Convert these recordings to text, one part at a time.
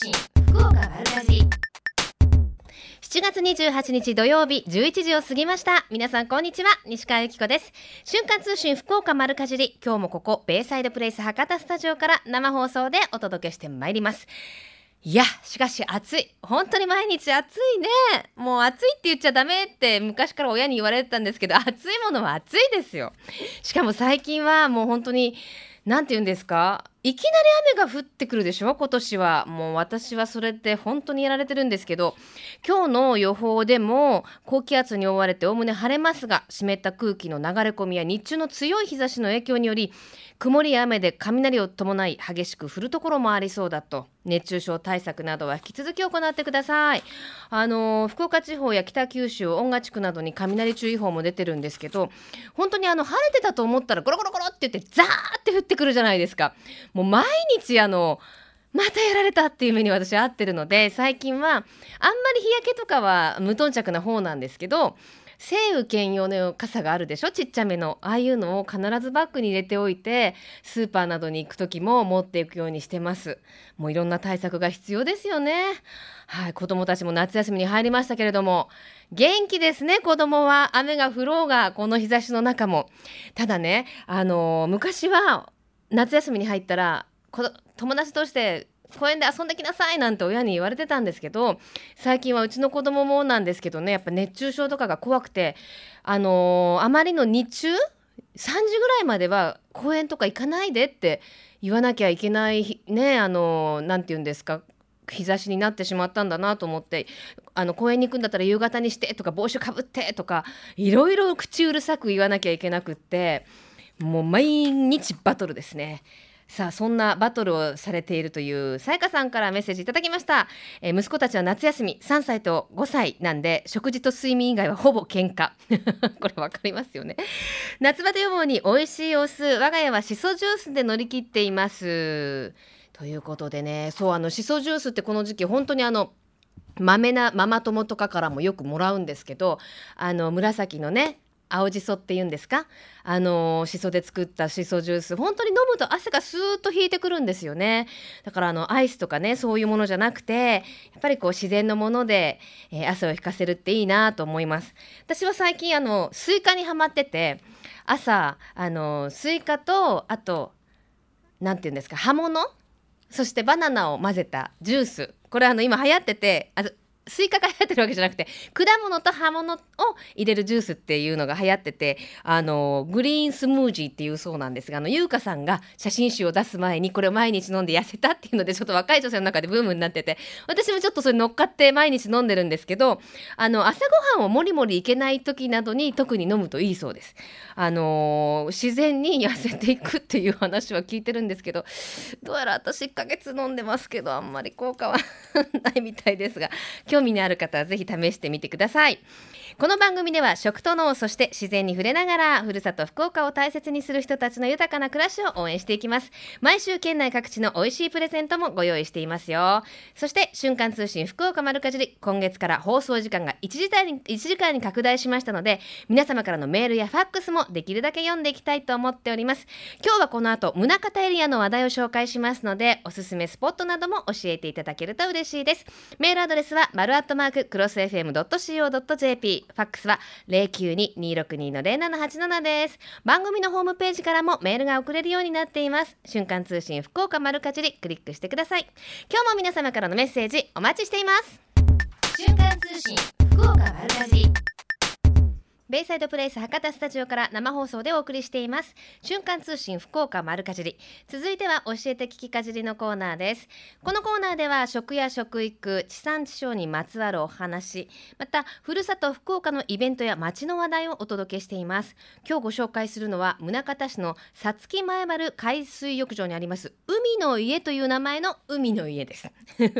信福岡丸かじり。7月28日土曜日11時を過ぎました。皆さんこんにちは。西川由紀子です。瞬間通信福岡丸かじり。今日もここベイサイドプレイス博多スタジオから生放送でお届けしてまいります。いやしかし暑い。本当に毎日暑いね。もう暑いって言っちゃダメって昔から親に言われてたんですけど暑いものは暑いですよ。しかも最近はもう本当に何て言うんですか？いきなり雨が降ってくるでしょ？今年は。もう私はそれって本当にやられてるんですけど今日の予報でも高気圧に覆われておおむね晴れますが湿った空気の流れ込みや日中の強い日差しの影響により曇りや雨で雷を伴い激しく降るところもありそうだと。熱中症対策などは引き続き行ってください。あの福岡地方や北九州音賀地区などに雷注意報も出てるんですけど本当にあの晴れてたと思ったらゴロゴロゴロって言ってザーって降ってくるじゃないですか。もう毎日あのまたやられたっていう目に私合ってるので最近はあんまり日焼けとかは無頓着な方なんですけど西雨兼用の傘があるでしょ？ちっちゃめの。ああいうのを必ずバッグに入れておいてスーパーなどに行く時も持っていくようにしてます。もういろんな対策が必要ですよね。はい子供たちも夏休みに入りましたけれども元気ですね子供は。雨が降ろうがこの日差しの中も。ただねあの昔は夏休みに入ったら友達として公園で遊んできなさいなんて親に言われてたんですけど最近はうちの子供もなんですけどねやっぱ熱中症とかが怖くてあのー、あまりの日中3時ぐらいまでは公園とか行かないでって言わなきゃいけないねあの何、ー、て言うんですか日差しになってしまったんだなと思ってあの公園に行くんだったら夕方にしてとか帽子かぶってとかいろいろ口うるさく言わなきゃいけなくってもう毎日バトルですね。さあそんなバトルをされているというさやかさんからメッセージいただきました、えー、息子たちは夏休み3歳と5歳なんで食事と睡眠以外はほぼ喧嘩。これわかりますよね。夏バテ予防に美味しいお酢我が家はしそジュースで乗り切っています。ということでねそうあのしそジュースってこの時期本当にあのまめなママ友とかからもよくもらうんですけどあの紫のね青じそっていうんですか？あのしそで作ったしそジュース。本当に飲むと汗がスーッと引いてくるんですよね。だからあのアイスとかねそういうものじゃなくてやっぱりこう自然のもので、えー、汗を引かせるっていいなと思います。私は最近あのスイカにはまってて朝あのスイカとあと何て言うんですか葉物？そしてバナナを混ぜたジュース。これあの今流行っててあスイカが流行ってるわけじゃなくて果物と葉物を入れるジュースっていうのが流行っててあのグリーンスムージーっていうそうなんですがあの優香さんが写真集を出す前にこれを毎日飲んで痩せたっていうのでちょっと若い女性の中でブームになってて私もちょっとそれ乗っかって毎日飲んでるんですけどあの朝ごはんをもりもりいけない時などに特に飲むといいそうです。あの自然に痩せていくっていう話は聞いてるんですけどどうやら私1ヶ月飲んでますけどあんまり効果は ないみたいですが今日興味のある方はぜひ試してみてください。この番組では食と脳そして自然に触れながらふるさと福岡を大切にする人たちの豊かな暮らしを応援していきます。毎週県内各地の美味しいプレゼントもご用意していますよ。そして瞬間通信福岡丸かじり今月から放送時間が1時間に ,1 時間に拡大しましたので皆様からのメールやファックスもできるだけ読んでいきたいと思っております。今日はこの後宗像エリアの話題を紹介しますのでおすすめスポットなども教えていただけると嬉しいです。メールアドレスは丸アットマーククロス FM.co.jp ファックスは092-262-0787です。番組のホームページからもメールが送れるようになっています。瞬間通信福岡丸かじりクリックしてください。今日も皆様からのメッセージお待ちしています。瞬間通信。サイドプレイス博多スタジオから生放送でお送りしています。瞬間通信福岡丸かじり。続いては教えて聞きかじりのコーナーです。このコーナーでは食や食育地産地消にまつわるお話。またふるさと福岡のイベントや街の話題をお届けしています。今日ご紹介するのは宗像市のさつき前丸海水浴場にあります。海の家という名前の海の家です。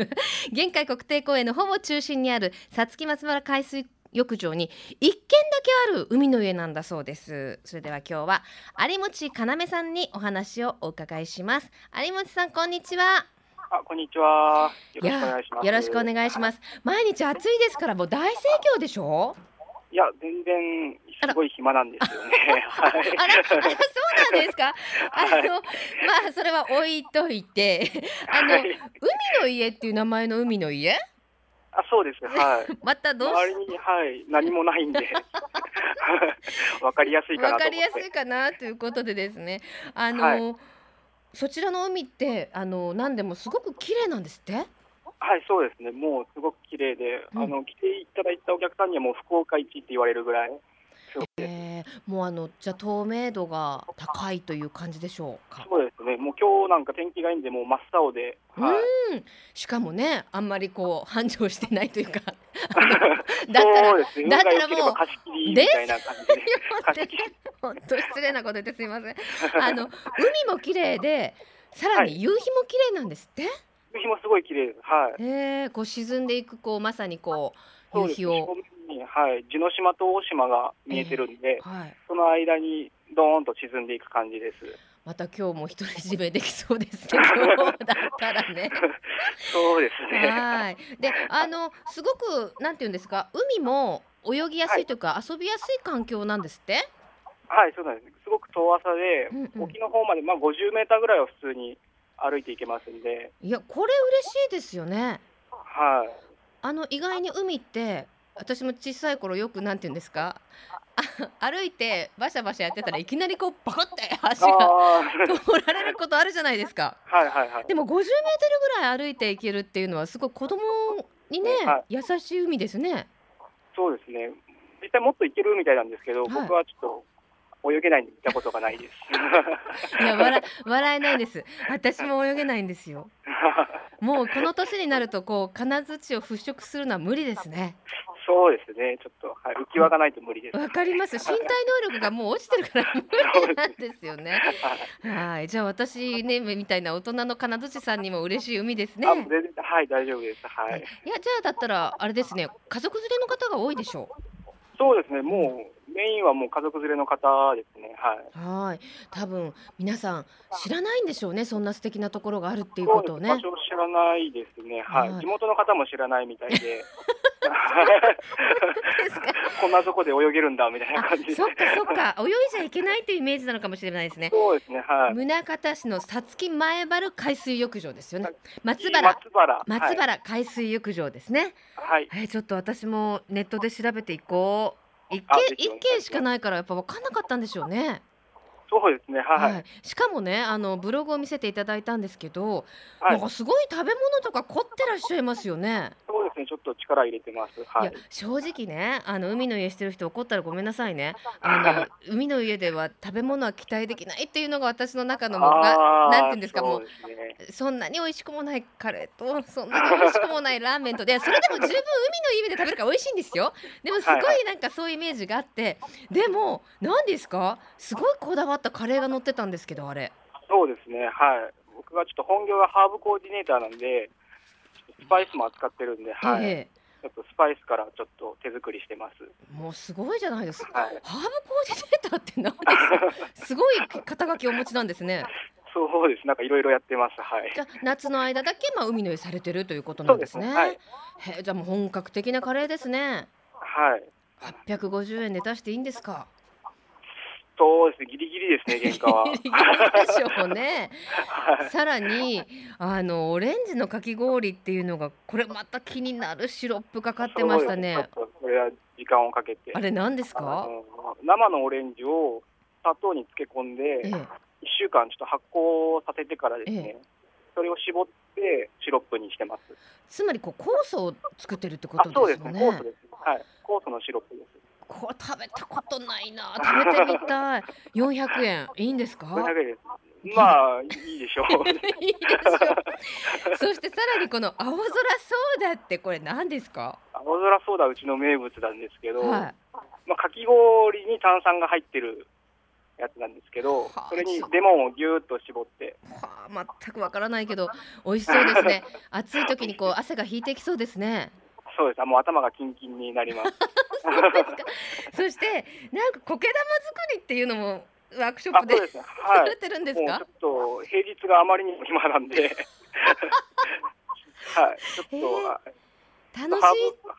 限界国定公園のほぼ中心にあるさつき松原海水浴場に一軒だけある海の家なんだそうですそれでは今日は有持要さんにお話をお伺いします有持さんこんにちはあ、こんにちは。よろしくお願いします。よろしくお願いします。毎日暑いですからもう大盛況でしょ？いや、全然、すごい暇なんですよね。あ ら、あら、そうなんですか？あの、まあ、それは置いといて。あの、海の家っていう名前の海の家？あ、そうです。はい。またどう周りに、はい、何もないんで。わかりやすいかな。わかりやすいかなということでですねあの、はいそちらの海ってあの何でもすごく綺麗なんですって？はい、そうですね。もうすごく綺麗で、うんあの来ていただいたお客さんにはもう福岡一って言われるぐらい。えーもうあのじゃあ透明度が高いという感じでしょうか？そうですね。もう今日なんか天気がいいんで、もう真っ青で。はい。うん、しかもねあんまりこう 繁盛してないというか だったら。だったらもう貸し切りみたいな感じで。貸し切り。本当失礼なこと言ってすみません。あの海も綺麗でさらに夕日も綺麗なんですって？夕日もすごい綺麗です。はい。えー、こう沈んでいくこうまさにこう夕日を。にはい。地の島と大島が見えてるんで、はい。その間にドーンと沈んでいく感じです。また今日も独り占めできそうですね。今 日だったらね。そうですね。はい。で、あのすごくなんていうんですか、海も泳ぎやすいというか、遊びやすい環境なんですって？はい、そうなんです。すごく遠浅で、うんうん沖の方までまあ50メーターぐらいは普通に歩いていけますんで、いや、これ嬉しいですよね。はい。あの意外に海って、私も小さい頃よくなんていうんですか？あ 歩いてバシャバシャやってたら いきなりこうバコって足があ通られることあるじゃないですか。あ、はいはいはい。でも50メートルぐらい歩いていけるっていうのはすごい子供にね、は優しい海ですね。そうですね。実際もっといけるみたいなんですけど、はい僕はちょっと泳げないんで見たことがないです。いや笑笑えないです。私も泳げないんですよ。もうこの年になるとこう金槌を払拭するのは無理ですね。そうですね。ちょっと、はい、浮き輪がないと無理です。わかります。身体能力がもう落ちてるから無理なんですよね。はい、じゃあ私ねみたいな大人の金槌さんにも嬉しい海ですね。あ、全然、はい、大丈夫です。はい。いやじゃあだったらあれですね家族連れの方が多いでしょそうですね。もう、メインはもう家族連れの方ですね。はい。う。はい、多分皆さん知らないんでしょうね。そんな素敵なところがあるっていう。ことをね場。所知らないですね。はい。はい地元の方も知らないみたいで。こんなとこで泳げるんだみたいな感じで。そっかそっか泳いじゃいけないというイメージなのかもしれないですね。そうですね。はい。宗像市のさつき前原海水浴場ですよね。松原松原。松原海水浴場ですね。はい。はい。えーちょっと私もネットで調べていこう。一あ軒一軒しかないからやっぱ分かんなかったんでしょうね。そうですね。はい。はい。しかもねあのブログを見せていただいたんですけど、はいなんかすごい食べ物とか凝ってらっしゃいますよね。そうですね。ちょっと力入れてます。はいやい。正直ねあの海の家してる人怒ったらごめんなさいね あの海の家では食べ物は期待できないっていうのが私の中のもうがなんていうんですかもうそんなに美味しくもないカレーとそんなに美味しくもないラーメンとでそれでも十分海の家で食べるから美味しいんですよでもすごいなんかそういうイメージがあってでも何ですか？すごいこだわったカレーが乗ってたんですけどあれそうですね。はい。僕がちょっと本業がハーブコーディネーターなんで、スパイスも扱ってるんで、はい。えちょっとスパイスからちょっと手作りしてます。えもうすごいじゃないですかはい。ハーブコーディネーターって何ですか すごい肩書きお持ちなんですねそうです。なんかいろいろやってます。はい。じゃあ夏の間だけまあ海の家されてるということなんですね。すねはいへえじゃあもう本格的なカレーですね。はい。850円で出していいんですか。そうですね。ギリギリですね、原価は。ギリギリでしょうね。はい。さらにあのオレンジのかき氷っていうのがこれまた気になるシロップかかってましたね。これは時間をかけて。あれ何ですあか？の生のオレンジを砂糖に漬け込んで、ええ1週間ちょっと発酵させてからですね、えそれを絞ってシロップにしてます。つまりこう酵素を作ってるってこあ、とそうですね。ですよね。酵素です。はい。酵素のシロップです。これ食べたことないな。食べてみたい。400円いいんですか？500円です。まあ、いいでしょう。いいでしょそしてさらにこの青空ソーダってこれ何ですか？青空ソーダはうちの名物なんですけど、はい。まあ、かき氷に炭酸が入ってるやつなんですけどはあ、それにレモンをぎゅーっと絞って、はあ、全くわからないけど美味しそうですね。暑い時にこう汗が引いてきそうですね。そうです。あもう頭がキンキンになります。そしてなんか苔玉作りっていうのもワークショッあ、プでですね。はい。されてるんですか？ちょっ？と平日があまりにも暇なんで、はい、ちょっと、えーハーブハ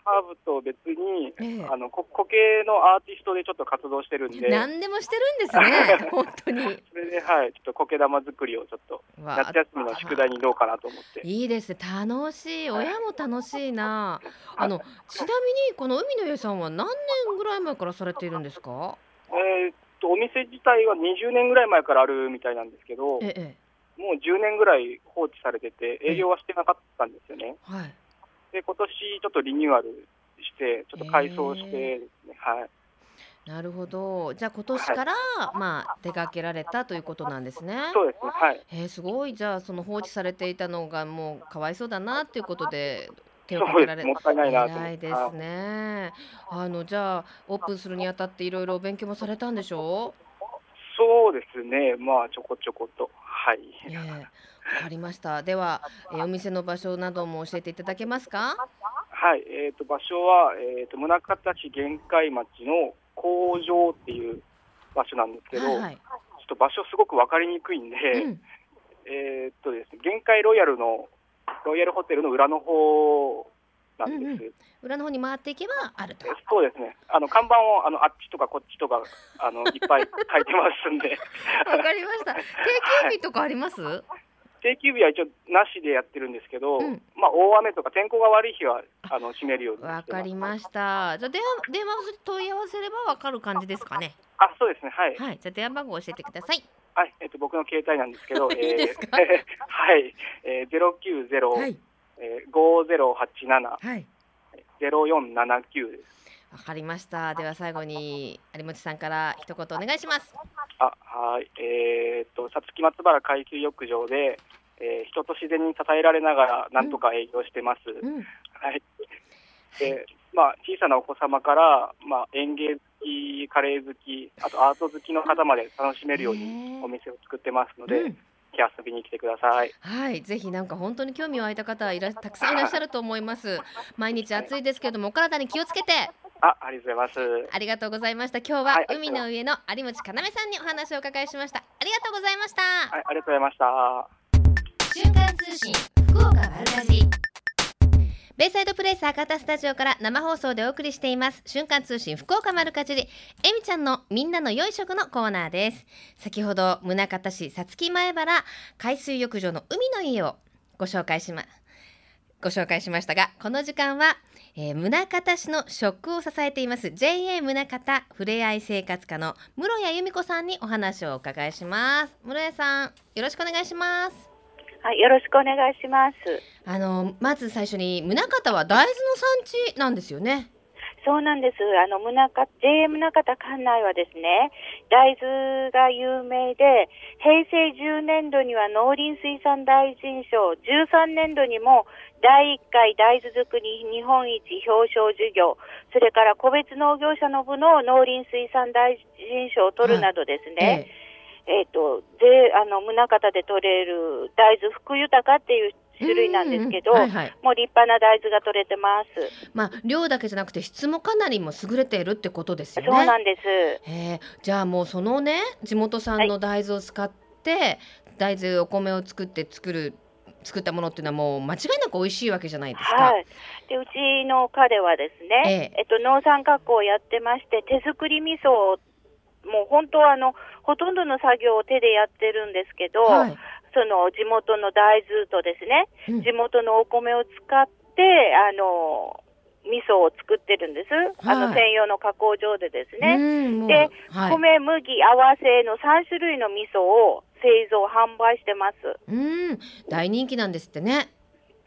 ハーブと別に、ええ。あのこ苔のアーティストでちょっと活動してるんで、何でもしてるんですね。本当に。それで、はい、ちょっと苔玉作りをちょっとわ夏休みの宿題にどうかなと思って。いいですね。楽しい。親も楽しいな。あのちなみにこの海の家さんは何年ぐらい前からされているんですか？えーっとお店自体は20年ぐらい前からあるみたいなんですけど、ええ。もう10年ぐらい放置されてて、営業はしてなかったんですよね。はいで、今年ちょっとリニューアルして、ちょっと改装してですね、はい。なるほどじゃあ今年から、まあ出掛けられたということなんですねそうですね、はい。えー、すごいじゃあその放置されていたのがもうかわいそうだなっていうことで手をかけられ。もったいないな偉い。ですね。あのじゃあオープンするにあたっていろいろお勉強もされたんでしょ？そうですね、まあ、ちょこちょこと。はい。う。ええわかりました。では、えーお店の場所なども教えていただけますか？はい、えっ、と、場所は、えっ、と、宗像市玄海町の工場っていう場所なんですけど、はいはい。ちょっと場所すごく分かりにくいんで、うん。えっとですね、玄海ロイヤルの、ロイヤルホテルの裏の方なんです。うん裏の方に回っていけばあると。えそうですね。あの看板をあのあっちとかこっちとかあのいっぱい書いてますんで、わかりました。定休日とかあります？定休日は一応なしでやってるんですけど、うんまあ大雨とか天候が悪い日はあの閉めるように。わかりました。じゃあ電話電話を問い合わせればわかる感じですかね？あ、そうですね。はい。はい。じゃあ電話番号教えてください。はい。えっと僕の携帯なんですけど、いいですか？えー はい。えーゼロ九ゼロはい五ゼロ八七はい。ゼロ四七九です。わかりました。では最後に有本さんから一言お願いします。あ、はい。えーっとさつき松原海水浴場で、えー人と自然に支えられながらなんとか営業してます。うん。はい。で、まあ、小さなお子様から、まあ、園芸好き、カレー好き、あとアート好きの方まで楽しめるようへにーお店を作ってますので、うんぜひ遊びに来てください。はい、ぜひなんか本当に興味湧いた方いらたくさんいらっしゃると思います。毎日暑いですけれどもお体に気をつけてあ、ありがとうございます。ありがとうございました。今日ははい海の上の有本かなめさんにお話をお伺いしました。ありがとうございました。はい、ありがとうございました。瞬間通信福岡丸かじりベイサイドプレイス博多スタジオから生放送でお送りしています瞬間通信福岡丸かじりえみちゃんのみんなの良い食のコーナーです先ほど宗像市さつき前原海水浴場の海の家をご紹介しまご紹介しましたがこの時間は、えー、宗像市の食を支えています JA 宗像ふれあい生活課の室谷由美子さんにお話をお伺いします室谷さんよろしくお願いしますはい、よろしくお願いします。あのまず最初に宗像は大豆の産地なんですよね。そうなんです。あの、宗像、JA 宗像管内はですね、大豆が有名で、平成10年度には農林水産大臣賞、13年度にも第1回大豆作り日本一表彰授業、それから個別農業者の部の農林水産大臣賞を取るなどですね、えっ、と、で、あの、宗像で取れる大豆福豊かっていう種類なんですけど、はいはい。もう立派な大豆が取れてます。まあ量だけじゃなくて質もかなりも優れているってことですよね。そうなんです。へえじゃあもうそのね地元産の大豆を使って、大豆お米を作って作る作ったものっていうのはもう間違いなく美味しいわけじゃないですか。はい。で、うちの課ではですね、えええっと、農産加工をやってまして、手作り味噌を、もう本当はあの、ほとんどの作業を手でやってるんですけど、はい。その地元の大豆とですね、うん地元のお米を使って、あの、味噌を作ってるんです。あはいの、専用の加工場でですね。ではい。米、麦、合わせの3種類の味噌を製造、販売してます。うん大人気なんですってね。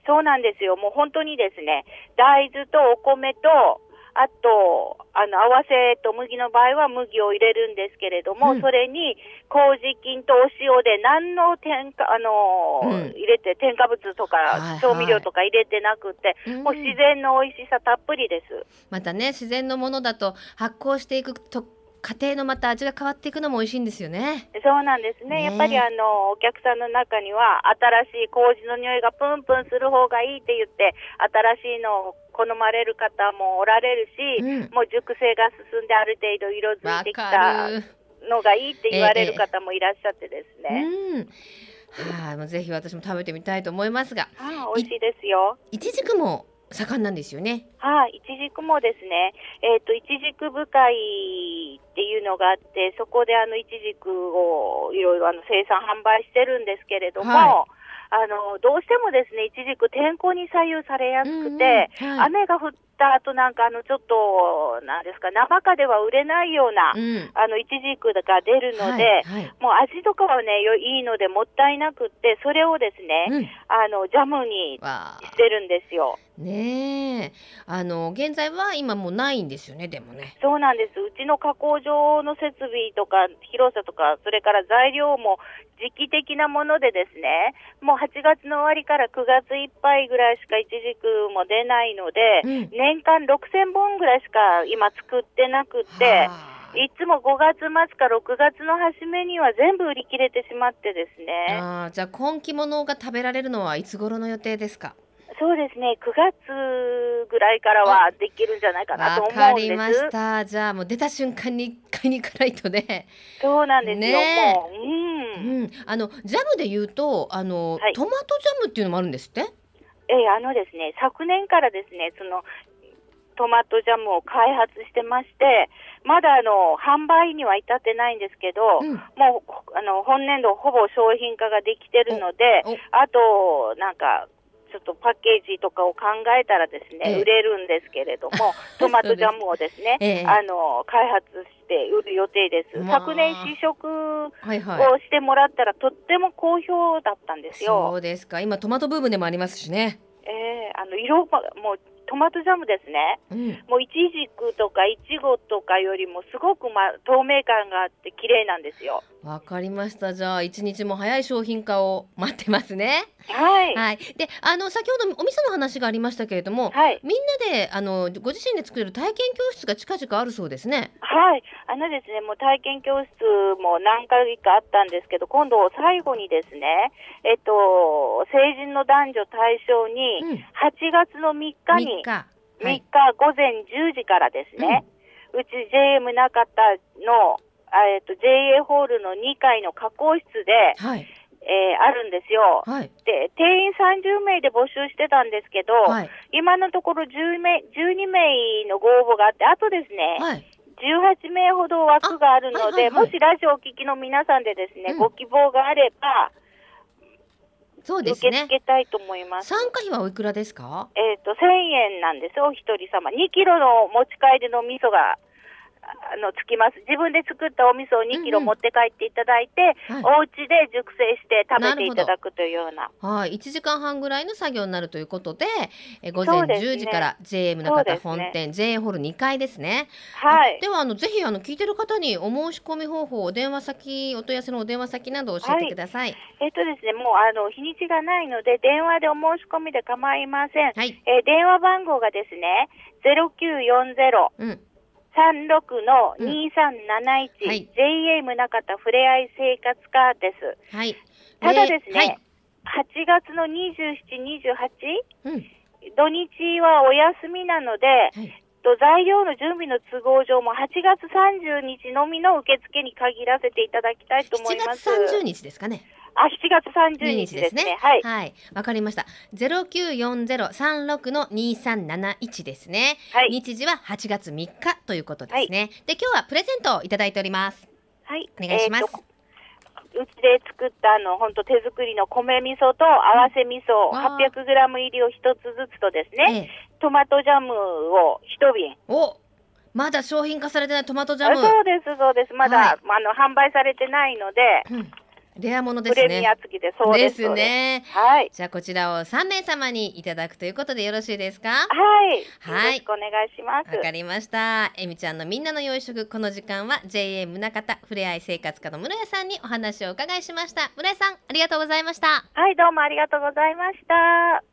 そうなんですよ。もう本当にですね、大豆とお米と、あと、あの、合わせと麦の場合は麦を入れるんですけれども、うん。それに麹菌とお塩で何の添加、あのーうん。入れて、添加物とか、はいはい。調味料とか入れてなくて、うん。もう自然の美味しさたっぷりです。またね自然のものだと発酵していくと過程のまた味が変わっていくのも美味しいんですよね。そうなんですね。ねやっぱりあの、お客さんの中には、新しい麹の匂いがプンプンする方がいいって言って、新しいのを好まれる方もおられるし、うんもう熟成が進んである程度色づわいてきた。のがいいって言われる方もいらっしゃってですね。うん。はい、もうぜひ私も食べてみたいと思いますが、ああ美味しいですよ。いちじくも盛んなんですよね。はい、いちじくもですね、えっ、と、いちじく部会っていうのがあって、そこであの、いちじくをいろいろあの、生産販売してるんですけれども、はあの、どうしてもですね、いちじく天候に左右されやすくて、うんうんはい雨が降った後なんかあの、ちょっと、なんですか、生花では売れないような、うん。あの、いちじくが出るので、はいはいもう味とかはね、よいいのでもったいなくって、それをですね、うん。あの、ジャムにしてるんですよ。ねえあの現在は今もうないんですよねでもね。そうなんです。うちの加工場の設備とか広さとか、それから材料も時期的なものでですね、もう8月の終わりから9月いっぱいぐらいしかイチジクも出ないので、うん年間6000本ぐらいしか今作ってなくって、はあいつも5月末か6月の初めには全部売り切れてしまってですね。あーじゃあ今期ものが食べられるのはいつ頃の予定ですか？そうですね、9月ぐらいからはできるんじゃないかなとわ思うんです。かりました。じゃあもう出た瞬間に 買いに行かないとね。そうなんですよ、ねえもう。うんうん。あのジャムで言うとあの、はいトマトジャムっていうのもあるんですって？ええあのですね、昨年からですね、そのトマトジャムを開発してまして、まだあの販売には至ってないんですけど、うんもうあの本年度ほぼ商品化ができてるのであとなんかちょっとパッケージとかを考えたらですね、ええ売れるんですけれども、トマトジャムをですね、ええあの開発して売る予定です。まあ昨年試食。をしてもらったらとっても好評だったんですよ。そうですか。今トマトブームでもありますしね。ええあの色がもうトマトジャムですね。うん。もうイチジクとかイチゴとかよりもすごく、ま、透明感があって綺麗なんですよ。わかりました。じゃあ一日も早い商品化を待ってますね。はい。はい。で、あの先ほどお店の話がありましたけれども、はい。みんなであのご自身で作れる体験教室が近々あるそうですね。はい。あのですね、もう体験教室も何回かあったんですけど、今度最後にですね、えっと、成人の男女対象に、うん。8月の3日3に、日。は3日い。午前10時からですね、うち JM 中田の、あえっと、JA ホールの2階の加工室で、はい。えーあるんですよ。はい。で、定員30名で募集してたんですけど、はい。今のところ10名、12名のご応募があって、あとですね、はい。18名ほど枠があるので、あはいはいはいもしラジオをお聞きの皆さんでですね、うんご希望があれば、そうですね受け付。けたいと思います。参加費はおいくらですか？えっ、と、1000円なんですよ、お一人様。2キロの持ち帰りの味噌が、あの、つきます。自分で作ったお味噌を2キロうんうん持って帰っていただいて、はいお家で熟成して食べていただくというような。はい、1時間半ぐらいの作業になるということで、え午前そうですね10時から JM 中田本店、JA ホール2階ですね。はいあ。ではあのぜひあの聞いてる方にお申し込み方法、お電話先、お問い合わせのお電話先など教えてください。えっ、とですね、もうあの、日にちがないので、電話でお申し込みで構いません。はい、えー電話番号がですね、0940うん、36のうん。2371、はい。JA 宗像ふれあい生活課です。はい。ただですね、はい、8月の27、28、うん、土日はお休みなので、はい、と材料の準備の都合上も8月30日のみの受付に限らせていただきたいと思い7ます。月30日ですかね。あ、7月30 2日でね。日ですすね。はい。はい、わかりました。ゼロ九四ゼロ三六の二三七一ですね。はい。日時は8月3日ということですね。で今日はプレゼントをいただいております。はい。お願いします。えーとうちで作ったあの、本当手作りの米味噌と合わせ味噌わあ 800g 入りを一つずつとですね、ええトマトジャムを一瓶。おまだ商品化されてないトマトジャム。あそうです、そうです。まだ、はいあの、販売されてないので、うんレアものですねプレミア。付きで、そうでです。すね。はい。じゃあこちらを3名様にいただくということでよろしいですか？はい。はいよろしくお願いします。わかりました。えみちゃんのみんなの洋食この時間は JA 宗像ふれあい生活課の村屋さんにお話をお伺いしました。村屋さんありがとうございました。はい、どうもありがとうございました。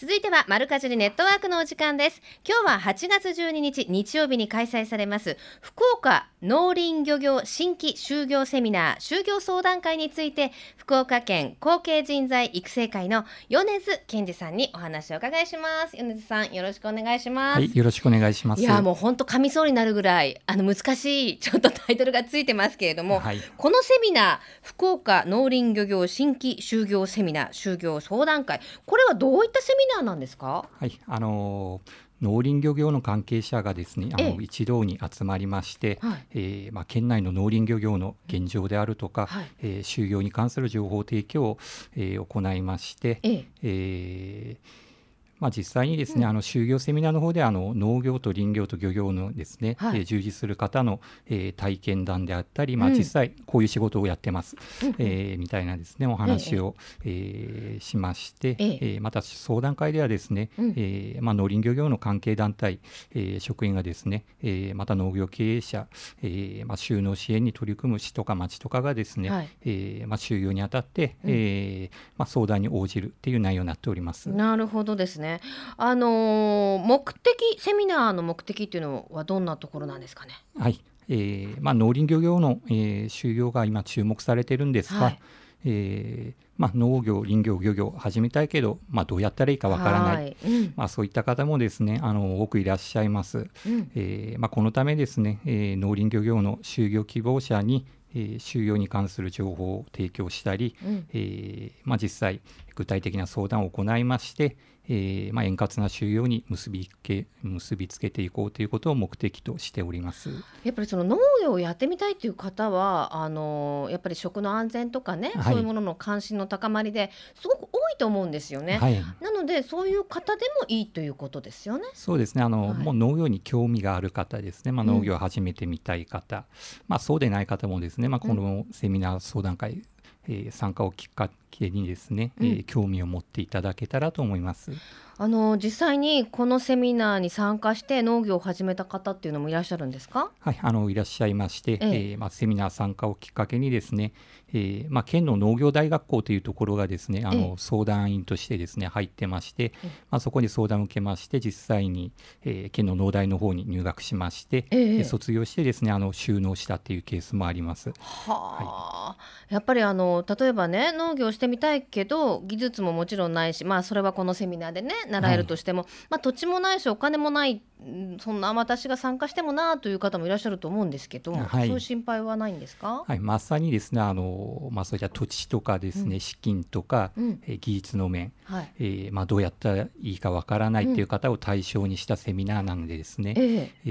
続いてはマルカジリネットワークのお時間です。今日は8月12日日曜日に開催されます福岡農林漁業新規就業セミナー就業相談会について福岡県後継人材育成会の米津健二さんにお話をお伺いします。米津さんよろしくお願いします。はい、よろしくお願いします。いやもう本当噛みそうになるぐらいあの難しいちょっとタイトルがついてますけれども、はい、このセミナー福岡農林漁業新規就業セミナー就業相談会これはどういったセミナーなんですか？はい、あのー農林漁業の関係者がですね、あええ。の一堂に集まりまして、はい。えーまあ県内の農林漁業の現状であるとか、はい。えー就業に関する情報提供を、えー行いまして、ええ。えーまあ、実際にですね、あの就業セミナーの方であの農業と林業と漁業のですね、はい。えー従事する方の、えー体験談であったり、まあ、うん実際こういう仕事をやってます、うん。えーみたいなですねお話を、えーしまして、ええ。えーまた相談会ではですね、うん。えーまあ、農林漁業の関係団体、えー職員がですね、えーまた農業経営者、えーまあ、就農支援に取り組む市とか町とかがですね、はい。えーまあ、就業にあたって、うん。えーまあ、相談に応じるっていう内容になっております。なるほどですね。あのー目的セミナーの目的っていうのはどんなところなんですかね？はいえーまあ、農林漁業の、えー就業が今注目されてるんですが、はいえーまあ、農業、林業、漁業始めたいけど、まあ、どうやったらいいかわからない、はい。うんまあ、そういった方もですねあの多くいらっしゃいます。うんえーまあ、このためですね、えー農林漁業の就業希望者に、えー就業に関する情報を提供したり、うんえーまあ、実際具体的な相談を行いまして、えーまあ、円滑な就業に結びけ結びつけていこうということを目的としております。やっぱりその農業をやってみたいっていう方はあのーやっぱり食の安全とかね、はいそういうものの関心の高まりですごくと思うんですよね。はい。なのでそういう方でもいいということですよね。そうですね。あの、はい。もう農業に興味がある方ですね、まあ、うん。農業を始めてみたい方、まあ、そうでない方もですね、まあ、このセミナー相談会、えー参加をきっかけにですね、えーうん興味を持っていただけたらと思います。あの実際にこのセミナーに参加して農業を始めた方っていうのもいらっしゃるんですか？はい、あのいらっしゃいまして、ええ。えーまあ、セミナー参加をきっかけにですね、えーまあ、県の農業大学校というところがですねあえ。えの相談員としてですね入ってまして、えまあ、そこに相談を受けまして実際に、えー県の農大の方に入学しまして、ええ。で卒業してですねあの収納したっていうケースもあります。はあ、やっぱりあの例えばね農業してみたいけど技術ももちろんないしまあそれはこのセミナーでね習えるとしても、まあ土地もないしお金もないうんそんな私が参加してもなという方もいらっしゃると思うんですけど、はい。そういう心配はないんですか、はい、まさにですねあの、まあ、そういった土地とかですね、うん。資金とか、うん。えー技術の面、はい。えーまあ、どうやったらいいかわからないっていう方を対象にしたセミナーなのでですね、ええ。え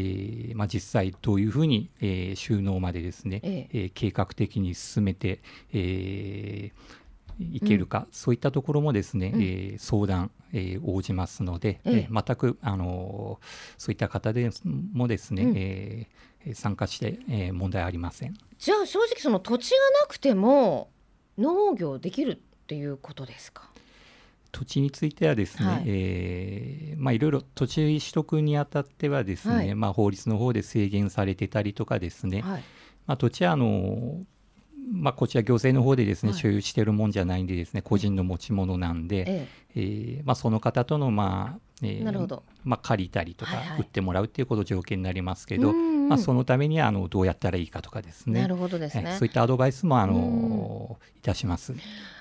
ーまあ、実際どういうふうに、えー収納までですね、え。えー計画的に進めて、えーいけるか、そういったところもですね、うん。えー相談、えー応じますので、ええ。えー全く、あのーそういった方でもですね、うん。えー参加して、えー問題ありません。じゃあ正直その土地がなくても農業できるっていうことですか？土地についてはですね、はい。えーまあ、いろいろ土地取得にあたってはですね、はい。まあ、法律の方で制限されてたりとかですね、はい。まあ、土地はあの、まあ、こちら行政の方でですね、はい。所有しているもんじゃないんでですね個人の持ち物なんで、ええ。ーまあ、その方との、まあえーなるほど。まあ、借りたりとか、はいはい。売ってもらうっていうこと条件になりますけえど、うんうんまあ、そのためにはあのどうやったらいいかとかですね。なるほどですね。えーそういったアドバイスもあの、いたします。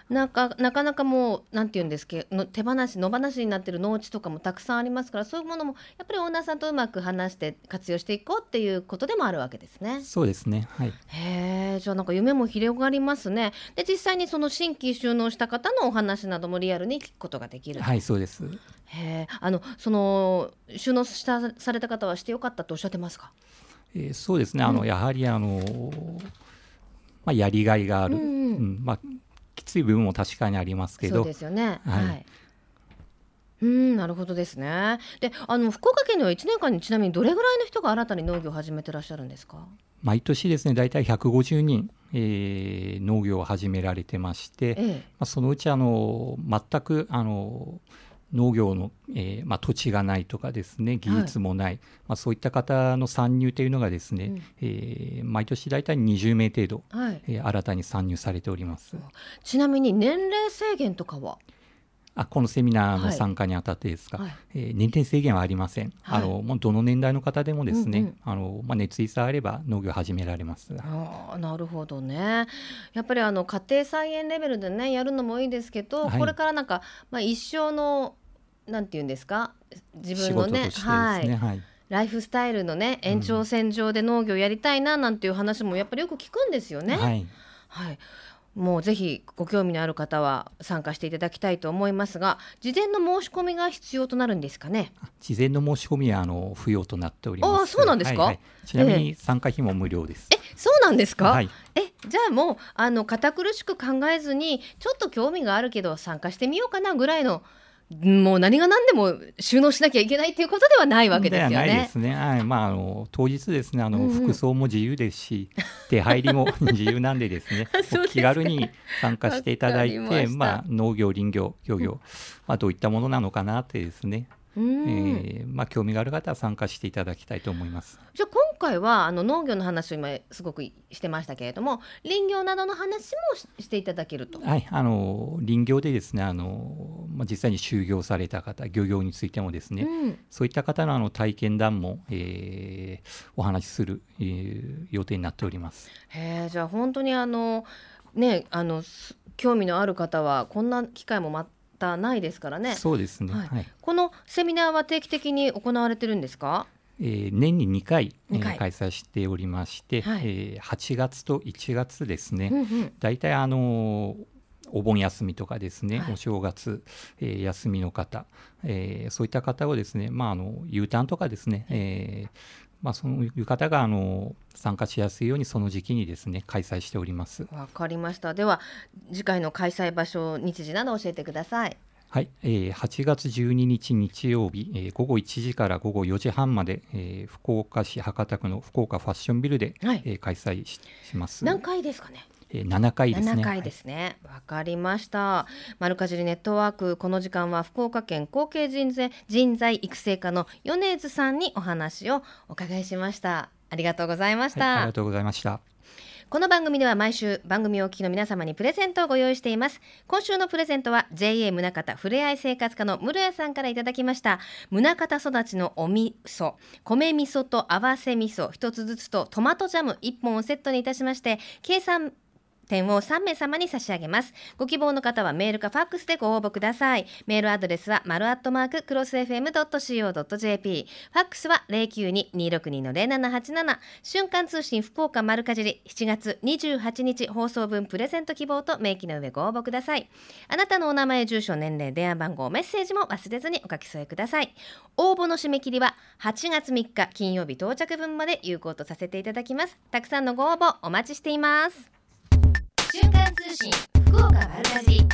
なんかなかなかもうなんて言うんですけどの手放し野放しになってる農地とかもたくさんありますからそういうものもやっぱりオーナーさんとうまく話して活用していこうっていうことでもあるわけですね。そうですね、はいへえじゃあなんか夢も広がりますね。で実際にその新規収納した方のお話などもリアルに聞くことができる。はい、そうです。へえあのその収納したされた方はしてよかったとおっしゃってますか？えーそうですね、あの、うんやはりあの、まあ、やりがいがある、うんうんうんまあ、きつい部分も確かにありますけど。そうで、すよね。はい。はい。うんなるほどですね。であの福岡県では1年間にちなみにどれぐらいの人が新たに農業を始めてらっしゃるんですか？毎年ですね大体150人、えー、農業を始められてまして、ええ。まあ、そのうちあの全くあの農業の、えーまあ、土地がないとかですね技術もない、まあ、そういった方の参入というのがですね、うん。えー毎年大体20名程度、はい。えー新たに参入されております。ちなみに年齢制限とかは？あこのセミナーのはい。参加にあたってですか、はい。えー年齢制限はありません、はい。あのもうどの年代の方でもですね、うんうん。あのまあ、熱意さえあれば農業を始められます。あーなるほどね。やっぱりあの家庭菜園レベルでねやるのもいいですけど、はい。これからなんか、まあ、一生のなんて言うんですか？自仕分のねね、はい、はい。ライフスタイルのね延長線上で農業やりたいななんていう話もやっぱりよく聞くんですよね。はい。はい、もうぜひご興味のある方は参加していただきたいと思いますが事前の申し込みが必要となるんですかね？事前の申し込みはあの不要となっております。あーそうなんですか？はいはいちなみに参加費も無料です。えそうなんですか、はい、えじゃあもうあの堅苦しく考えずにちょっと興味があるけど参加してみようかなぐらいのもう何が何でも収納しなきゃいけないっていうことではないわけですよではないでね。すね。はい、まああの当日ですね、あの、うん。うん服装も自由ですし、出入りも自由なんでですね。気軽に参加していただいて、ままあ農業林業漁業、まあどういったものなのかなってですね、うんえーまあ興味がある方は参加していただきたいと思います。じゃあ今回はあの農業の話を今すごくしてましたけれども林業などの話もししていただけると。はい、あの林業でですね、あのまあ実際に就業された方、漁業についてもですね、うんそういった方のあの体験談も、えーお話しする、えー予定になっております。へえじゃあ本当にあのねあのす興味のある方はこんな機会もまたないですからね。そうですね。はい。はい。このセミナーは定期的に行われてるんですか？えー年に2回えー二回。開催しておりまして、はい。えー8月と1月ですね、うんうん。大体あのーお盆休みとかですね、はい。お正月、えー休みの方、えーそういった方をですね、まあ、あの U ターンとかですね、えーまあ、そういう方があの参加しやすいようにその時期にですね開催しております。わかりました。では次回の開催場所日時など教えてください。はい、えー8月12日日曜日、えー午後1時から午後4時半まで、えー福岡市博多区の福岡ファッションビルで、はいえー開催しします。何回ですかね？えー7回ですね。7回ですね。わ、かりました。丸かじりネットワークこの時間は福岡県後継人材人材育成課の米津さんにお話をお伺いしました。ありがとうございましはい、た。ありがとうございました。この番組では毎週番組をお聞きの皆様にプレゼントをご用意しています今週のプレゼントは JA 宗方ふれあい生活課の室谷さんからいただきました宗方育ちのお味噌米味噌と合わせ味噌一つずつとトマトジャム1本をセットにいたしまして計算点を3名様に差し上げます。ご希望の方はメールかファックスでご応募ください。メールアドレスは丸アットマーククロス FM.co.jp ファックスは092-262-0787瞬間通信福岡丸かじり。7月28日放送分プレゼント希望と明記の上ご応募ください。あなたのお名前住所年齢電話番号メッセージも忘れずにお書き添えください。応募の締め切りは8月3日金曜日到着分まで有効とさせていただきます。たくさんのご応募お待ちしています。瞬間通信福岡丸かじり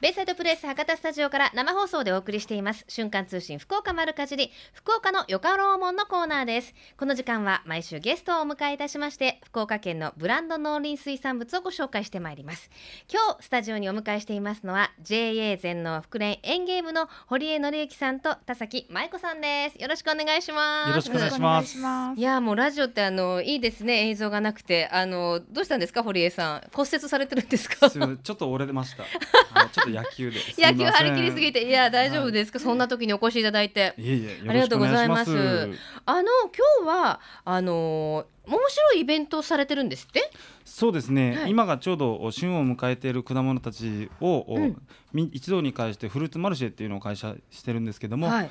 ベイサイドプレイス博多スタジオから生放送でお送りしています。瞬間通信福岡丸かじり福岡のよかろうもんのコーナーです。この時間は毎週ゲストをお迎えいたしまして福岡県のブランド農林水産物をご紹介してまいります。今日スタジオにお迎えしていますのは JA 全農福連園芸部の堀江紀之さんと田崎舞子さんです。よろしくお願いします。よろしくお願いします。いやもうラジオってあのいいですね。映像がなくてあのどうしたんですか堀江さん。骨折されてるんですか？ちょっと折れてました。野球で。野球張り切りすぎていや大丈夫ですか、そんな時にお越しいただいて。ありがとうございます。あの今日はあの面白いイベントをされてるんですって？そうですね、はい。今がちょうど旬を迎えている果物たちを、うん。み一堂に会してフルーツマルシェっていうのを会社してるんですけども、はい。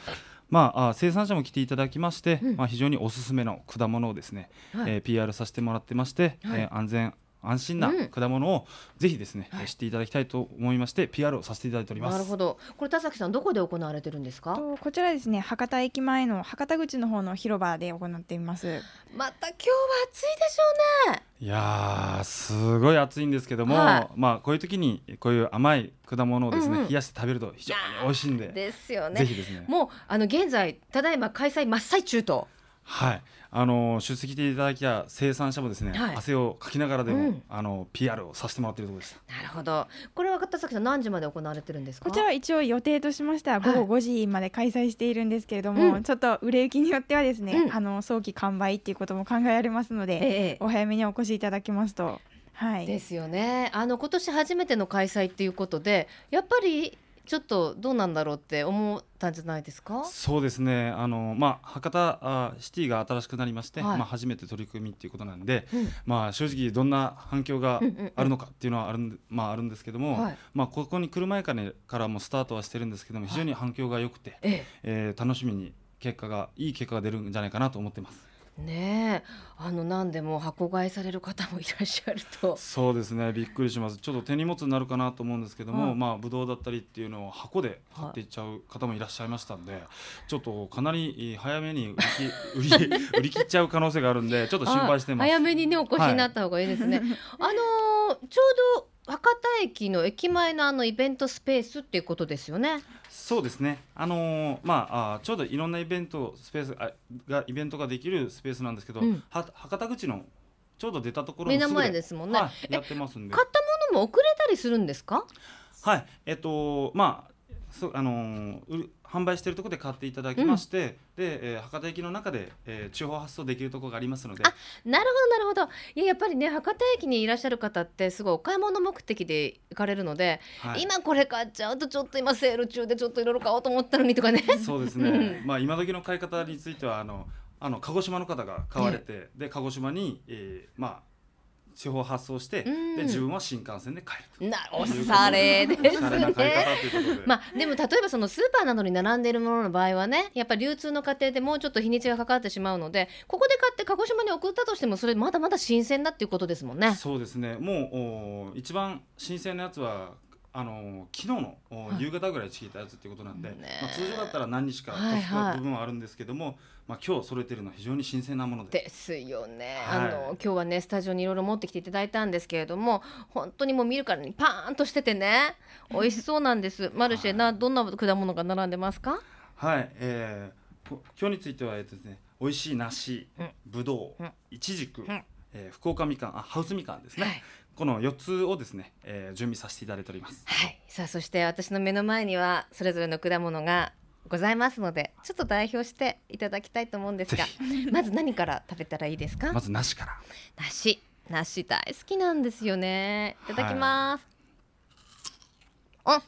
まああ生産者も来ていただきまして、うん。まあ非常におすすめの果物をですね、はい。えー PR させてもらってまして、はい。えー安全安心なうん。果物をぜひですね、はい。知っていただきたいと思いまして PR をさせていただいております。なるほど。これ田崎さんどこで行われてるんですか？とこちらですね博多駅前の博多口の方の広場で行っています。また今日は暑いでしょうね。いやーすごい暑いんですけども、はい。まあこういう時にこういう甘い果物をですね、うんうん。冷やして食べると非常に美味しいんでですよね。ぜひですね。もうあの現在ただいま開催真っ最中と。はいあの出席していただきた生産者もですね、はい。汗をかきながらでも、うん。あの PR をさせてもらっているところでした。なるほど。これは田崎さん何時まで行われてるんですか？こちらは一応予定としましては午後5時まで開催しているんですけれども、うん。ちょっと売れ行きによってはですね、うん。あの早期完売っていうことも考えられますので、ええ。お早めにお越しいただけますと。はい。ですよね。あの今年初めての開催っていうことでやっぱりちょっとどうなんだろうって思ったんじゃないですか？そうですね。あの、まあ、博多あシティが新しくなりまして、はい。まあ、初めて取り組みっていうことなんで、うん。まあ、正直どんな反響がうんうんうんあるのかっていうのはあるんで,、まあ、あるんですけども、はい。まあ、ここに来る前から,、ね、からもスタートはしてるんですけども非常に反響が良くて、え。えー楽しみに結果がいい結果が出るんじゃないかなと思ってます。えねえ。あの何でも箱買いされる方もいらっしゃると。そうですね。びっくりします。ちょっと手荷物になるかなと思うんですけども、はい。まあブドウだったりっていうのを箱で買っていっちゃう方もいらっしゃいましたんで、ちょっとかなり早めに売り切 売り売り切っちゃう可能性があるんで ちょっと心配してます。あ早めにねお越しになった方がいいですね、あのーちょうど博多駅の駅前のあのイベントスペースっていうことですよねそうですね。あのーまああちょうどいろんなイベントスペースあがイベントができるスペースなんですけど、うん。は博多口のちょうど出たところ目の前ですもんね、はい、えやってますんで。買ったものも送れたりするんですか？はい、えっとまあそうあのー販売しているところで買っていただきまして、で、えー博多駅の中で、えー地方発送できるところがありますので、あなるほどなるほど。いややっぱりね博多駅にいらっしゃる方ってすごいお買い物目的で行かれるので、はい、今これ買っちゃうとちょっと今セール中でちょっといろいろ買おうと思ったのにとかね。そうですね。まあ今時の買い方についてはあのあの鹿児島の方が買われて、で鹿児島に、えー、まあ地方発送して、うんで自分は新幹線で帰ると。なおしゃれですね。まあでも例えばそのスーパーなどに並んでいるものの場合はねやっぱり流通の過程でもうちょっと日にちがかかってしまうのでここで買って鹿児島に送ったとしてもそれまだまだ新鮮だっていうことですもんね。そうですね。もうお一番新鮮なやつは。あの昨日の夕方ぐらいちぎったやつっていうことなんで、ねえ。まあ、通常だったら何日かはいはい。年が部分はあるんですけども、まあ、今日揃えてるのは非常に新鮮なもので。ですよね、はい。あの今日はねスタジオにいろいろ持ってきていただいたんですけれども本当にもう見るからにパーンとしててね 美味しそうなんです。マルシェなどんな果物が並んでますか？はい、えー、こ今日については、えっとですね、美味しい梨うん、ぶどううん、いちじくうん、えー福岡みかん、あ、ハウスみかんですね。はいこの4つをですね、えー準備させていただいております。はい、さあそして私の目の前にはそれぞれの果物がございますのでちょっと代表していただきたいと思うんですがぜまず何から食べたらいいですか？まず梨から。梨。梨大好きなんですよね。いただきます、あ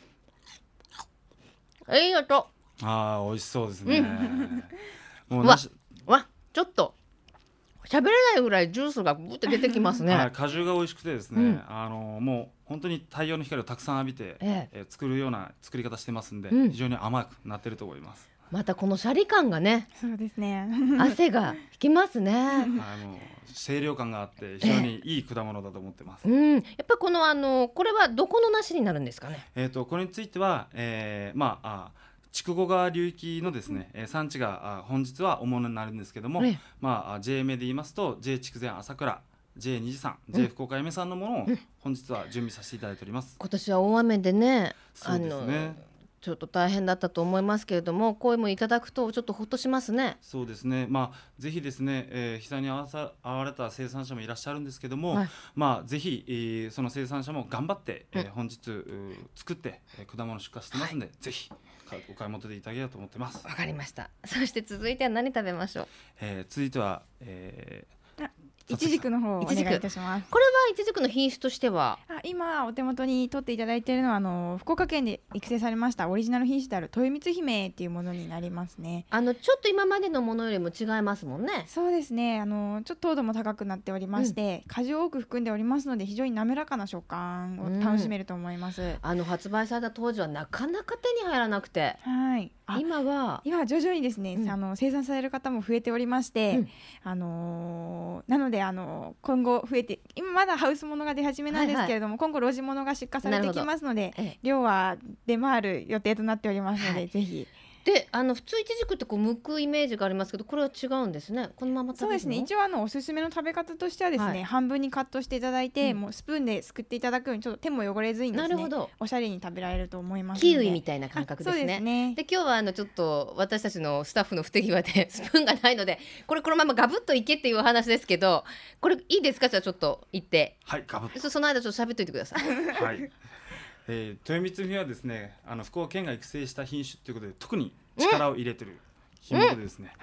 い。い音ああ、美味しそうですね。もううわ。梨、わちょっと喋れないぐらいジュースがぶって出てきますね、はい、果汁が美味しくてですね、うん。あのもう本当に太陽の光をたくさん浴びて、ええ。ー作るような作り方してますんで、うん。非常に甘くなってると思います。またこのシャリ感がねそうですね。汗が引きますね。あの清涼感があって非常にいい果物だと思ってます。うん、やっぱりこのあのこれはどこの梨になるんですかね？えー、とこれについては、えーまああ筑後川流域のですね、えー産地があ本日は主になるんですけども、ええ。まああ JA 名で言いますと J 筑前朝倉 J 二次産 J 福岡嫁さんのものを本日は準備させていただいております。今年は大雨でね、そうですね。ちょっと大変だったと思いますけれども、声もいただくとちょっとほっとしますね。そうですね、まあ、ぜひですね、えー、被災に遭わさ遭われた生産者もいらっしゃるんですけども、はい。まあ、ぜひ、えーその生産者も頑張って、えーうん本日作って、えー果物出荷してますんで、ぜひ。かお買い求めていただければと思ってます。わかりました。そして続いては何食べましょう？えー続いては、えいちじくの方をお願いいたします。これはいちじくの品種としては、あ今お手元に取っていただいているのはあの福岡県で育成されましたオリジナル品種である豊光姫っていうものになりますね。あのちょっと今までのものよりも違いますもんね。そうですね。あのちょっと糖度も高くなっておりまして、果汁を多く含んでおりますので非常に滑らかな食感を楽しめると思います、あの発売された当時はなかなか手に入らなくて、はい。あ今は今徐々にですね、うん。あの生産される方も増えておりまして、うん。あのーなのであの今後増えて今まだハウスものが出始めなんですけれども、今後露地ものが出荷されてきますのでええ。量は出回る予定となっておりますので、はい。ぜひであの普通いちじくってこう剥くイメージがありますけどこれは違うんですね。このまま食べるの？そうですね。一応あのおすすめの食べ方としてはですね、はい。半分にカットしていただいて、うん。もうスプーンですくっていただくようにちょっと手も汚れずにですね。なるほど。おしゃれに食べられると思いますので。キウイみたいな感覚ですあそうでねすね。で今日はあのちょっと私たちのスタッフの不手際で スプーンがないのでこれこのままガブッといけっていうお話ですけどこれいいですか？じゃあちょっと言って。はいガブッそその間ちょっと喋っといてください。はい。えー、豊光姫はですね、あの福岡県が育成した品種ということで特に力を入れてる品目でですね、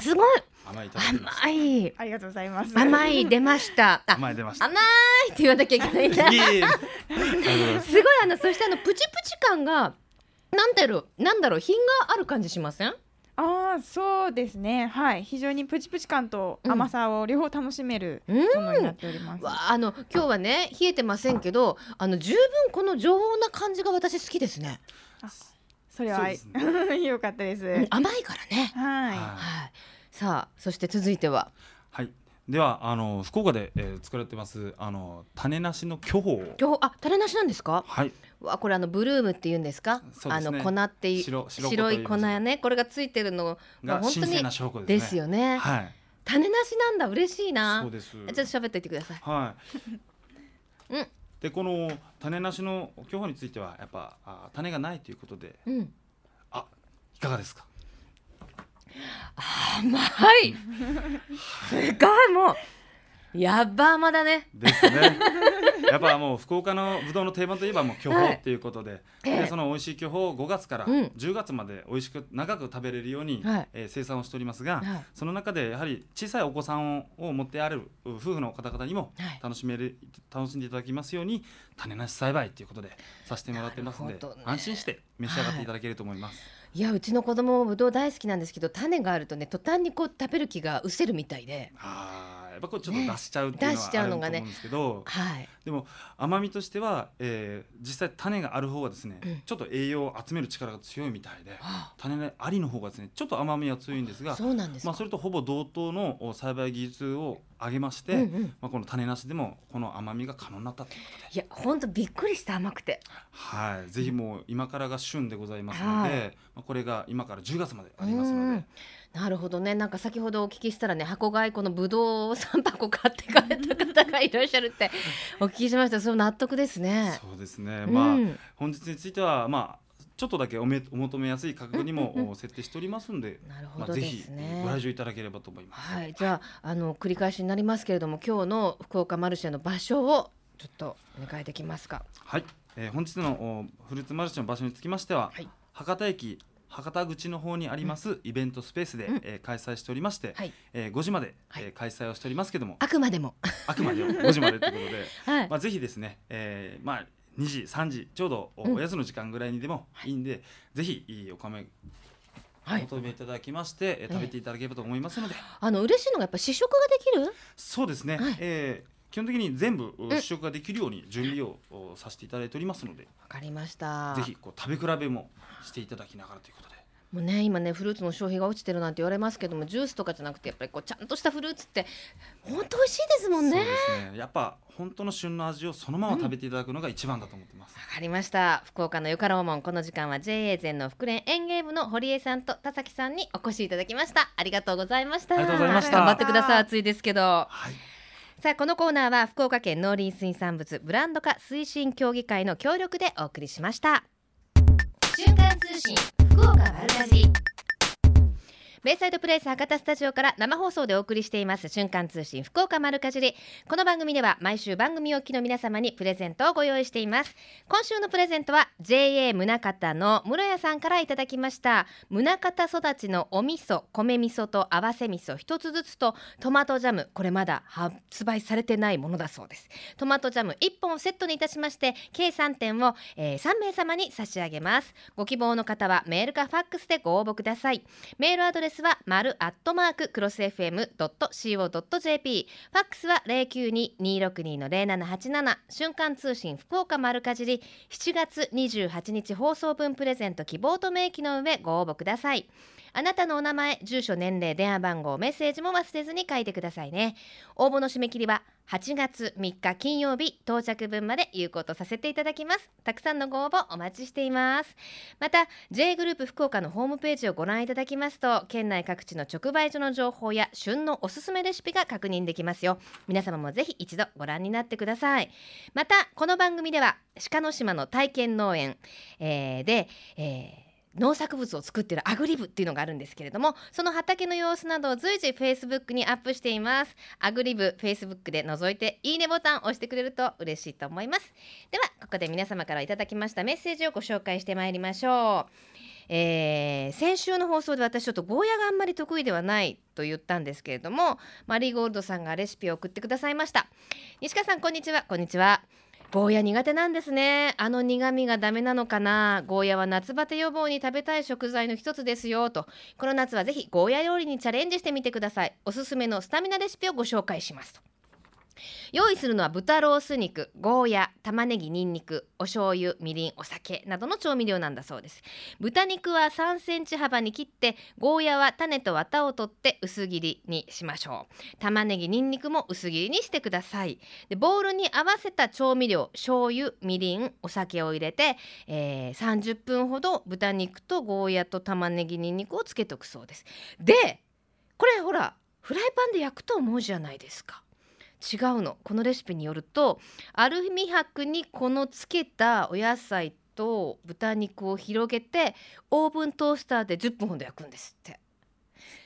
すごい。甘いいただきました。甘い。ありがとうございます。甘い。出ました。あ甘い出ました。甘いって言わなきゃいけないんだすすごいあのそしてあのプチプチ感がなんだろうなんだろう品がある感じしません？ああそうですね。はい。非常にプチプチ感と甘さを両方楽しめるうん。ものになっております、わああの今日はね冷えてませんけどあの十分この常温な感じが私好きですね、それはそうです 良かったです、うん甘いからね。はい。はい。はい。さあそして続いては。はい。ではあの福岡で、えー、作られてますあの種なしの巨峰を。今日あ種なしなんですか？はい。わこれあのブルームって言うんですか？ねの粉って白い粉やねこれがついてるのがが本当にですでね。すよねはい。種なしなんだ嬉しいなそうです。ちょっと喋っていてくださいはい。うんでこの種なしの巨峰についてはやっぱあ種がないということでうんあいかがですか？甘い。すごいもう。やっば甘だね。ですね。やっぱもう福岡のぶどうの定番といえばもう巨峰っていうことで、ええ。でその美味しい巨峰を5月からうん。10月まで美味しく長く食べれるように、はい。えー生産をしておりますが、はい。その中でやはり小さいお子さんをを持ってある夫婦の方々にもはい。楽しめる楽しんでいただきますように種なし栽培ということでさせてもらってますので、ね。安心して召し上がっていただけると思います。いやうちの子供もぶどう大好きなんですけど種があるとね途端にこう食べる気が失せるみたいで。あやっぱこうちょっと出しちゃうっていうの出しはあると思ちゃうんですけど、はい。でも甘みとしては、えー実際種がある方がですね、うん。ちょっと栄養を集める力が強いみたいでは種のありの方がですねちょっと甘みは強いんですがそうなんですか、まあ、それとほぼ同等のお栽培技術を上げまして、うんうん。まあ、この種なしでもこの甘みが可能になったということで、いや本当びっくりした甘くて。はい、ぜひもう今からが旬でございますので、はい。まあ、これが今から10月までありますのでうん。なるほどね。なんか先ほどお聞きしたらね箱買いこのぶどうを3箱買ってかれた方がいらっしゃるってお聞きしました。それ納得ですね。そうですね、うん。まあ本日についてはまあちょっとだけおめお求めやすい価格にもお設定しておりますんで、なるほまあ、どでぜひ。ご来場いただければと思います。はい、じゃああの繰り返しになりますけれども今日の福岡マルシェの場所をちょっとお願いできますか。はい、えー本日のおフルーツマルシェの場所につきましては、はい。博多駅博多口の方にありますイベントスペースで、うん。えー開催しておりまして、はい。えー5時まで、はい。えー開催をしておりますけども。あくまでも。あくまで5時までということで、はい。まあ、ぜひですね、えーまあ、2時3時ちょうどおうんおやつの時間ぐらいにでもい。いんで、ぜひいいお米はい。お求めいただきまして、えー。食べていただければと思いますので、あの嬉しいのがやっぱ試食ができる？そうですね、はい。えー基本的に全部ん試食ができるように準備をおさせていただいておりますので、わかりました。ぜひこう食べ比べもしていただきながらということで。もうね今ねフルーツの消費が落ちてるなんて言われますけどもジュースとかじゃなくてやっぱりこうちゃんとしたフルーツって本当美味しいですもんね。そうですね。やっぱ本当の旬の味をそのまま食べていただくのが一番だと思ってます。わかりました福岡のよかろうもんこの時間は JA 全の福連園芸部の堀江さんと田崎さんにお越しいただきましたありがとうございましたありがとうございました頑張ってください暑いですけどはい。さあこのコーナーは福岡県農林水産物ブランド化推進協議会の協力でお送りしました。瞬間通信福岡丸かじ。りベイサイドプレイス博多スタジオから生放送でお送りしています。瞬間通信福岡丸かじり。この番組では毎週番組おきの皆様にプレゼントをご用意しています。今週のプレゼントは JA 宗方の室屋さんからいただきました。宗方育ちのお味噌米味噌と合わせ味噌一つずつとトマトジャムこれまだ発売されてないものだそうです。トマトジャム1本をセットにいたしまして計3点を、えー3名様に差し上げます。ご希望の方はメールかファックスでご応募ください。メールアドレスはは丸アットマーククロス FM.co.jp ファックスは092-262-0787瞬間通信福岡丸かじり。7月28日放送分プレゼント希望と明記の上ご応募ください。あなたのお名前住所年齢電話番号メッセージも忘れずに書いてくださいね。応募の締め切りは8月3日金曜日到着分まで有効とさせていただきます。たくさんのご応募お待ちしています。また J グループ福岡のホームページをご覧いただきますと県内各地の直売所の情報や旬のおすすめレシピが確認できますよ。皆様もぜひ一度ご覧になってください。またこの番組では鹿の島の体験農園、えーで、えー農作物を作っているアグリブっていうのがあるんですけれどもその畑の様子などを随時 Facebook にアップしています。アグリブ Facebook で覗いていいねボタンを押してくれると嬉しいと思います。ではここで皆様からいただきましたメッセージをご紹介してまいりましょう。えー先週の放送で私ちょっとゴーヤがあんまり得意ではないと言ったんですけれどもマリーゴールドさんがレシピを送ってくださいました。西川さんこんにちは。こんにちは。ゴーヤ苦手なんですね。あの苦味がダメなのかな。ゴーヤは夏バテ予防に食べたい食材の一つですよ。と。この夏はぜひゴーヤ料理にチャレンジしてみてください。おすすめのスタミナレシピをご紹介します。と用意するのは豚ロース肉ゴーヤ玉ねぎにんにくお醤油みりんお酒などの調味料なんだそうです。豚肉は3センチ幅に切ってゴーヤは種と綿を取って薄切りにしましょう。玉ねぎにんにくも薄切りにしてください。でボウルに合わせた調味料醤油みりんお酒を入れて、えー30分ほど豚肉とゴーヤと玉ねぎにんにくをつけておくそうです。でこれほらフライパンで焼くと思うじゃないですか。違うのこのレシピによるとアルミ箔にこのつけたお野菜と豚肉を広げてオーブントースターで10分ほど焼くんですって。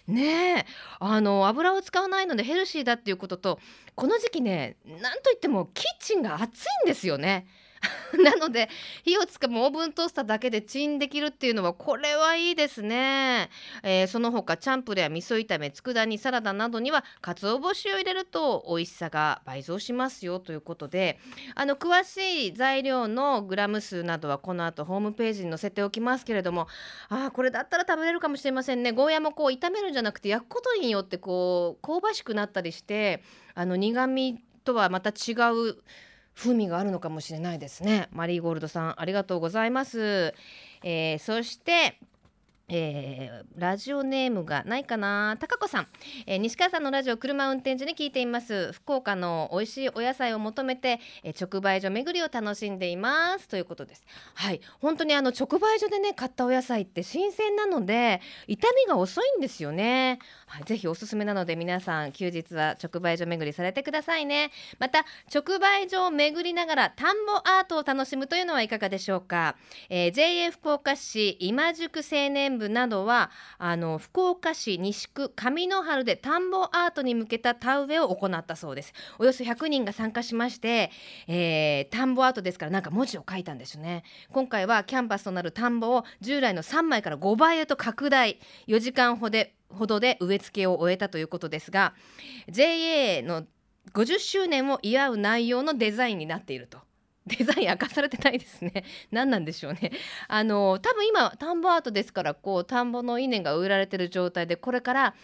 ねえあの油を使わないのでヘルシーだっていうこととこの時期ねなんといってもキッチンが暑いんですよね。なので火をつかむオーブントースターだけでチンできるっていうのはこれはいいですね、えーその他チャンプルや味噌炒め佃煮サラダなどには鰹節を入れると美味しさが倍増しますよということであの詳しい材料のグラム数などはこの後ホームページに載せておきますけれどもあこれだったら食べれるかもしれませんね。ゴーヤもこう炒めるんじゃなくて焼くことによってこう香ばしくなったりしてあの苦味とはまた違う風味があるのかもしれないですね。マリーゴールドさんありがとうございます、えーそしてえーラジオネームがないかな。高子さん、えー西川さんのラジオ車運転中に聞いています。福岡の美味しいお野菜を求めて、えー直売所巡りを楽しんでいます。ということです。はい。本当にあの直売所でね買ったお野菜って新鮮なので傷みが遅いんですよね。はい、ぜひおすすめなので皆さん休日は直売所巡りされてくださいね。また直売所を巡りながら田んぼアートを楽しむというのはいかがでしょうか、えー JA 福岡市今宿青年部などはあの福岡市西区上野原で田んぼアートに向けた田植えを行ったそうです。およそ100人が参加しまして、えー田んぼアートですからなんか文字を書いたんですよね。今回はキャンパスとなる田んぼを従来の3枚から5倍へと拡大。4時間ほどでほどで植え付けを終えたということですが JA の50周年を祝う内容のデザインになっていると。デザイン明かされてないですね。何なんでしょうね。あの多分今田んぼアートですからこう田んぼの稲が植えられてる状態でこれから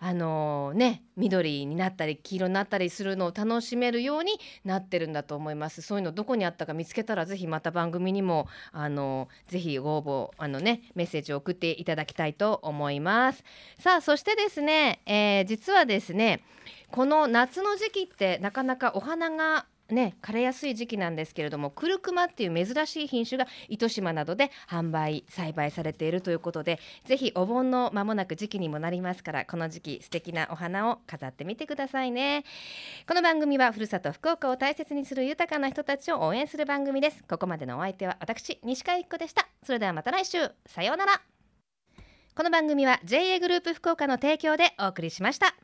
あのね緑になったり黄色になったりするのを楽しめるようになってるんだと思います。そういうのどこにあったか見つけたらぜひまた番組にもあのぜひご応募あのねメッセージを送っていただきたいと思います。さあそしてですね、えー実はですねこの夏の時期ってなかなかお花がね、枯れやすい時期なんですけれどもクルクマっていう珍しい品種が糸島などで販売栽培されているということでぜひお盆の間もなく時期にもなりますからこの時期素敵なお花を飾ってみてくださいね。この番組はふるさと福岡を大切にする豊かな人たちを応援する番組です。ここまでのお相手は私西川由紀子でした。それではまた来週。さようなら。この番組は JA グループ福岡の提供でお送りしました。